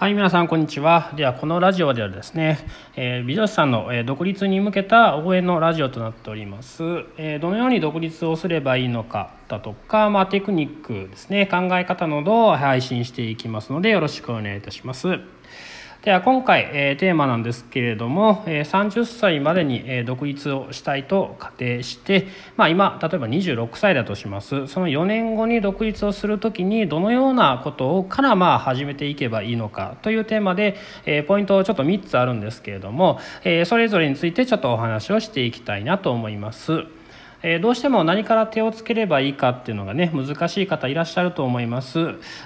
はい、皆さん、こんにちは。では、このラジオではですね、えー、美女子さんの、えー、独立に向けた応援のラジオとなっております。えー、どのように独立をすればいいのかだとか、まあ、テクニックですね、考え方などを配信していきますので、よろしくお願いいたします。では今回、えー、テーマなんですけれども、えー、30歳までに、えー、独立をしたいと仮定して、まあ、今例えば26歳だとしますその4年後に独立をする時にどのようなことをからまあ始めていけばいいのかというテーマで、えー、ポイントをちょっと3つあるんですけれども、えー、それぞれについてちょっとお話をしていきたいなと思います。えどうしても何から手をつければいいかっていうのがね難しい方いらっしゃると思います、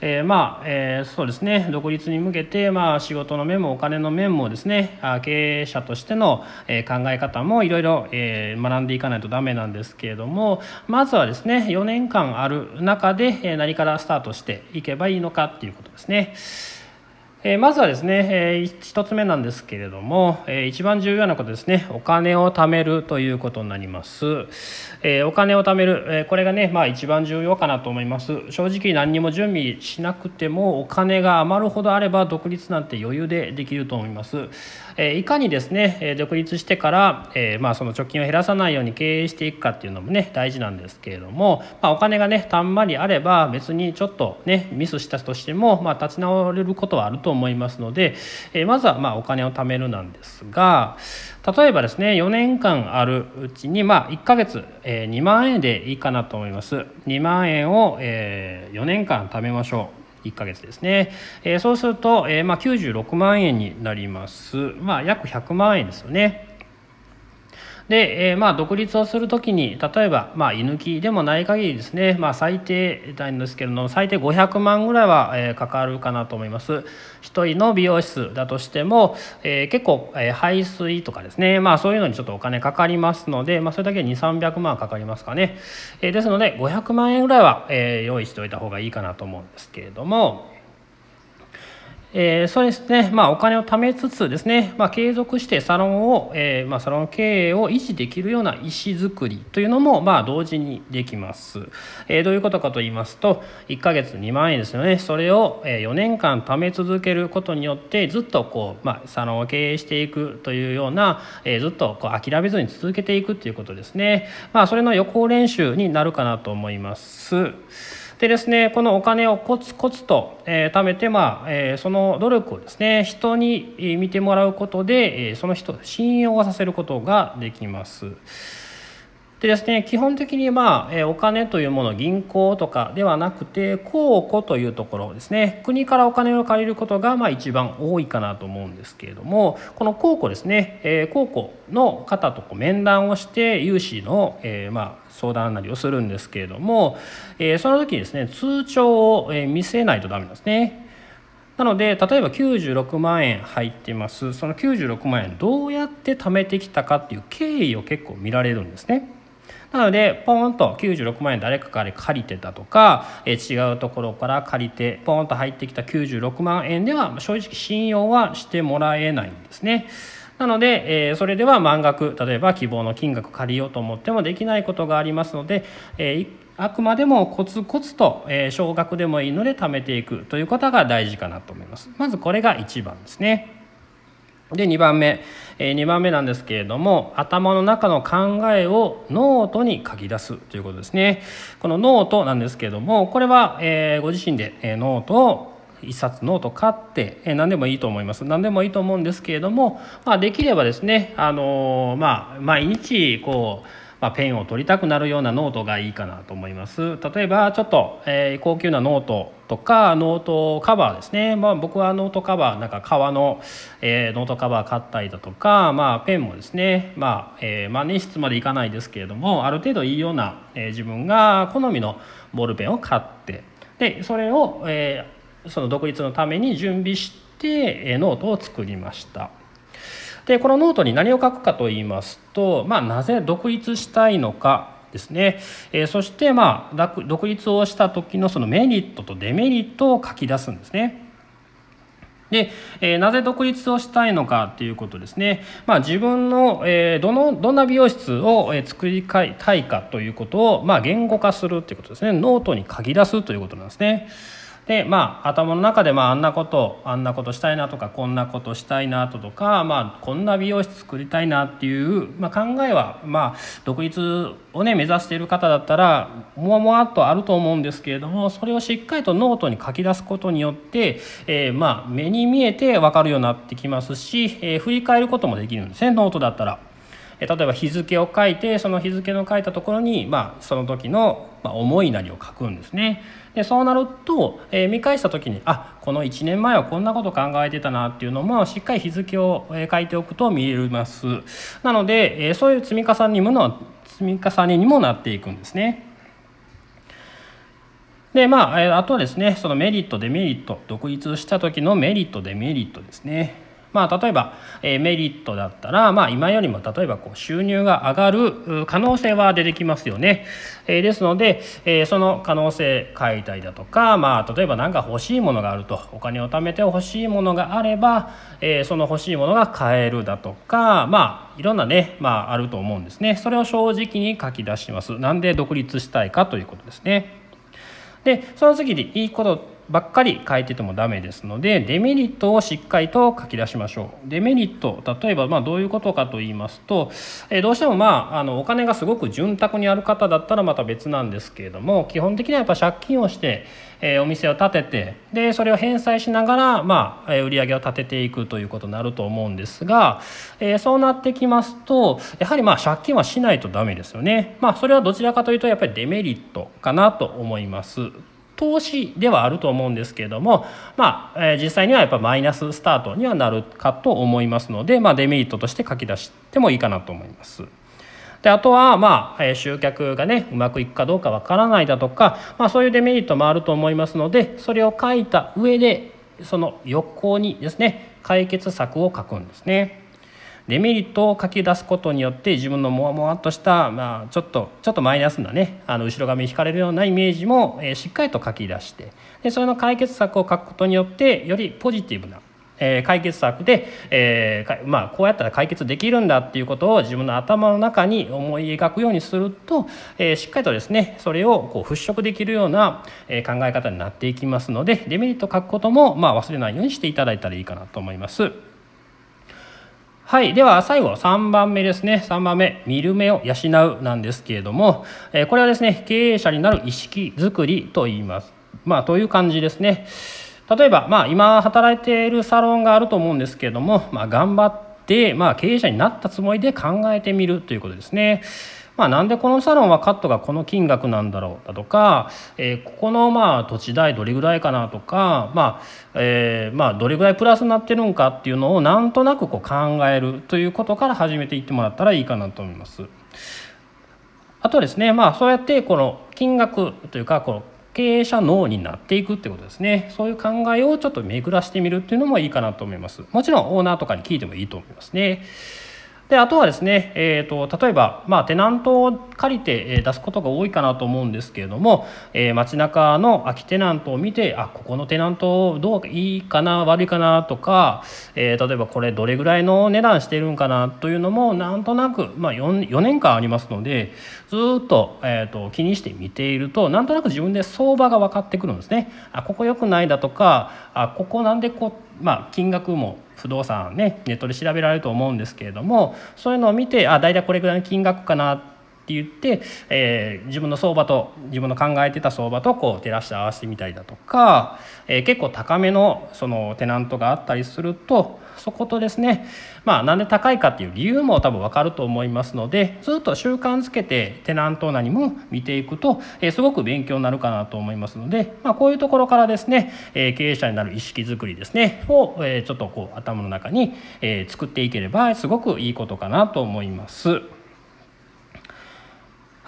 えー、まあ、えー、そうですね独立に向けて、まあ、仕事の面もお金の面もですね経営者としての、考え方もいろいろ学んでいかないとダメなんですけれどもまずはですね4年間ある中で何からスタートしていけばいいのかっていうことですね。えまずはですね、え1つ目なんですけれども、え一番重要なことですね。お金を貯めるということになります、えお金を貯める、えこれがねまあ一番重要かなと思います。正直何にも準備しなくてもお金が余るほどあれば独立なんて余裕でできると思います、えいかにですね独立してから、えまあその貯金を減らさないように経営していくかっていうのもね大事なんですけれども、まあ、お金がねたんまりあれば別にちょっとねミスしたとしても、まあ、立ち直れることはあるとと思いますので、えまずはまお金を貯めるなんですが例えばですね4年間あるうちにま1ヶ月、え2万円でいいかなと思います。2万円を、え4年間貯めましょう。1ヶ月ですね、え、そうすると、え、ま、96万円になります、まあ、約100万円ですよね。で、えー、まあ独立をする時に例えば、まあ、居抜きでもない限りですね、まあ、最低なんですけれども最低500万ぐらいは、え、かかるかなと思います。1人の美容室だとしても、えー、結構、えー、排水とかですね、まあ、そういうのにちょっとお金かかりますので、まあ、それだけ2300万かかりますかね、えー、ですので500万円ぐらいは、えー、用意しておいた方がいいかなと思うんですけれども。えー、そうですね、まあ、お金を貯めつつですね、まあ、継続してサロンを、えーまあ、サロン経営を維持できるような意思づくりというのも、まあ、同時にできます、えー、どういうことかと言いますと1ヶ月2万円ですよね。それを4年間貯め続けることによってずっとこう、まあ、サロンを経営していくというような、え、ずっとこう諦めずに続けていくということですね、まあ、それの予行練習になるかなと思います。でですねこのお金をコツコツと、えー、貯めて、まあえー、その努力をですね人に見てもらうことで、えー、その人を信用させることができます。でですね基本的にまあ、えお金というもの銀行とかではなくて公庫というところですね国からお金を借りることがまあ一番多いかなと思うんですけれどもこの公庫ですね、え、公庫の方とこう面談をして融資の、え、まあ相談なりをするんですけれども、え、その時にですね通帳を見せないとダメなんですね。なので例えば96万円入ってますその96万円どうやって貯めてきたかっていう経緯を結構見られるんですね。なのでポーンと96万円誰かから借りてたとか、え違うところから借りてポーンと入ってきた96万円では正直信用はしてもらえないんですね。なので、えそれでは満額例えば希望の金額借りようと思ってもできないことがありますので、えあくまでもコツコツと、え少額でもいいので貯めていくということが大事かなと思います。まずこれが1番ですね。で2番目、え、2番目なんですけれども頭の中の考えをノートに書き出すということですね。このノートなんですけれどもこれは、え、ご自身で、え、ノートを一冊ノート買って、え、何でもいいと思います。何でもいいと思うんですけれども、まあ、できればですね、あの、まあ、毎日こうまあ、ペンを取りたくなるようなノートがいいかなと思います例えばちょっと、えー、高級なノートとかノートカバーですね、まあ、僕はノートカバーなんか革の、えー、ノートカバー買ったりだとか、まあ、ペンもですね、まあえー、万年筆までいかないですけれどもある程度いいような、えー、自分が好みのボールペンを買ってでそれを、えー、その独立のために準備して、ノートを作りました。でこのノートに何を書くかと言いますと、まあ、なぜ独立したいのかですね、えー、そしてまあ独立をした時のそのメリットとデメリットを書き出すんですね。で、えー、なぜ独立をしたいのかっていうことですね、まあ、自分の、えー、どのどんな美容室を、作りたいかということを、まあ、言語化するということですねノートに書き出すということなんですね。でまあ頭の中でまああんなことあんなことしたいなとかこんなことしたいなとか、まあ、こんな美容室作りたいなっていう、まあ、考えは、まあ、独立をね目指している方だったらもわもわっとあると思うんですけれどもそれをしっかりとノートに書き出すことによって、えー、まあ目に見えて分かるようになってきますし、えー、振り返ることもできるんですねノートだったら。例えば日付を書いてその日付の書いたところに、まあ、その時の思いなりを書くんですね。でそうなると、えー、見返した時にあこの1年前はこんなこと考えてたなっていうのもしっかり日付を書いておくと見えますなので、えー、そういう積み重ねにもの積み重ねにもなっていくんですね。でまああとはですねそのメリットデメリット独立した時のメリットデメリットですね。まあ、例えば、えー、メリットだったら、まあ、今よりも例えばこう収入が上がる可能性は出てきますよね。えー、ですので、えー、その可能性解体だとか、まあ、例えば何か欲しいものがあるとお金を貯めて欲しいものがあれば、え、その欲しいものが買えるだとか、まあ、いろんなね、まあ、あると思うんですね。それを正直に書き出します。なんで独立したいかということですね。でその次でいいことばっかり書いててもダメですのでデメリットをしっかりと書き出しましょうデメリット例えばまあどういうことかと言いますと、えどうしてもまああのお金がすごく潤沢にある方だったらまた別なんですけれども基本的にはやっぱ借金をして、えお店を建ててでそれを返済しながら、まあ、売り上げを立てていくということになると思うんですが、えそうなってきますとやはりまあ借金はしないとダメですよね。まあ、それはどちらかというとやっぱりデメリットかなと思います。投資ではあると思うんですけれども、まあ、え実際にはやっぱマイナススタートにはなるかと思いますので、まあ、デメリットとして書き出してもいいかなと思います。であとは、まあ、集客がねうまくいくかどうかわからないだとか、まあ、そういうデメリットもあると思いますのでそれを書いた上でその横にですね解決策を書くんですね。デメリットを書き出すことによって自分のもわもわっとした、まあ、ちょっとちょっとマイナスなねあの後ろ髪引かれるようなイメージも、えー、しっかりと書き出してでそれの解決策を書くことによってよりポジティブなえー、解決策で、えーまあ、こうやったら解決できるんだっていうことを自分の頭の中に思い描くようにすると、えー、しっかりとですねそれをこう払拭できるような、え考え方になっていきますのでデメリットを書くことも、まあ、忘れないようにしていただいたらいいかなと思います。はい。では、最後、3番目ですね。3番目、見る目を養うなんですけれども、えこれはですね、経営者になる意識づくりと言います。まあ、という感じですね。例えば、まあ、今働いているサロンがあると思うんですけれども、まあ、頑張って、まあ、経営者になったつもりで考えてみるということですね。まあ、なんでこのサロンはカットがこの金額なんだろうだとか、えー、ここのまあ土地代どれぐらいかなとか、まあえー、まあどれぐらいプラスになってるんかっていうのをなんとなくこう考えるということから始めていってもらったらいいかなと思います。あとはですね、まあ、そうやってこの金額というかこの経営者脳になっていくってことですね。そういう考えをちょっと巡らしてみるっていうのもいいかなと思います。もちろんオーナーとかに聞いてもいいと思いますね。であとはですね、えーと、例えば、まあ、テナントを借りて出すことが多いかなと思うんですけれども、えー、街中の空きテナントを見てあここのテナントどういいかな悪いかなとか、えー、例えばこれどれぐらいの値段してるんかなというのもなんとなく、まあ4、4, 年間ありますのでずっと,、えーと、気にして見ているとなんとなく自分で相場が分かってくるんですね。あここ良くないだとかあここなんでこう、まあ、金額も不動産ねネットで調べられると思うんですけれどもそういうのを見てあ大体これぐらいの金額かなってって言って、えー、自分の相場と自分の考えてた相場とこう照らして合わせてみたりだとか、えー、結構高めのそのテナントがあったりするとそことですねまあなんで高いかっていう理由も多分分かると思いますのでずっと習慣づけてテナントを何も見ていくと、えー、すごく勉強になるかなと思いますので、まあ、こういうところからですね、え、経営者になる意識づくりですねを、え、ちょっとこう頭の中に、え、作っていければすごくいいことかなと思います。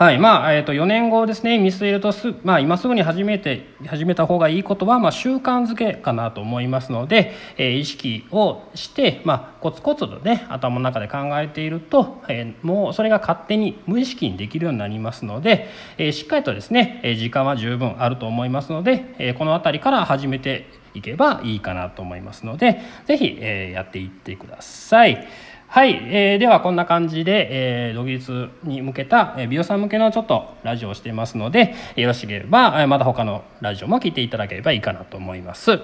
はいまあえー、と4年後ですね見据えるとす、まあ、今すぐに始めて始めた方がいいことは、まあ、習慣づけかなと思いますので、えー、意識をして、まあ、コツコツとね頭の中で考えていると、えー、もうそれが勝手に無意識にできるようになりますので、えー、しっかりとですね、え時間は十分あると思いますので、えこの辺りから始めていけばいいかなと思いますので是非、えやっていってください。はい、えー、ではこんな感じで、えー、独立に向けた、えー、美容さん向けのちょっとラジオをしていますのでよろしければ、また他のラジオも聞いていただければいいかなと思います。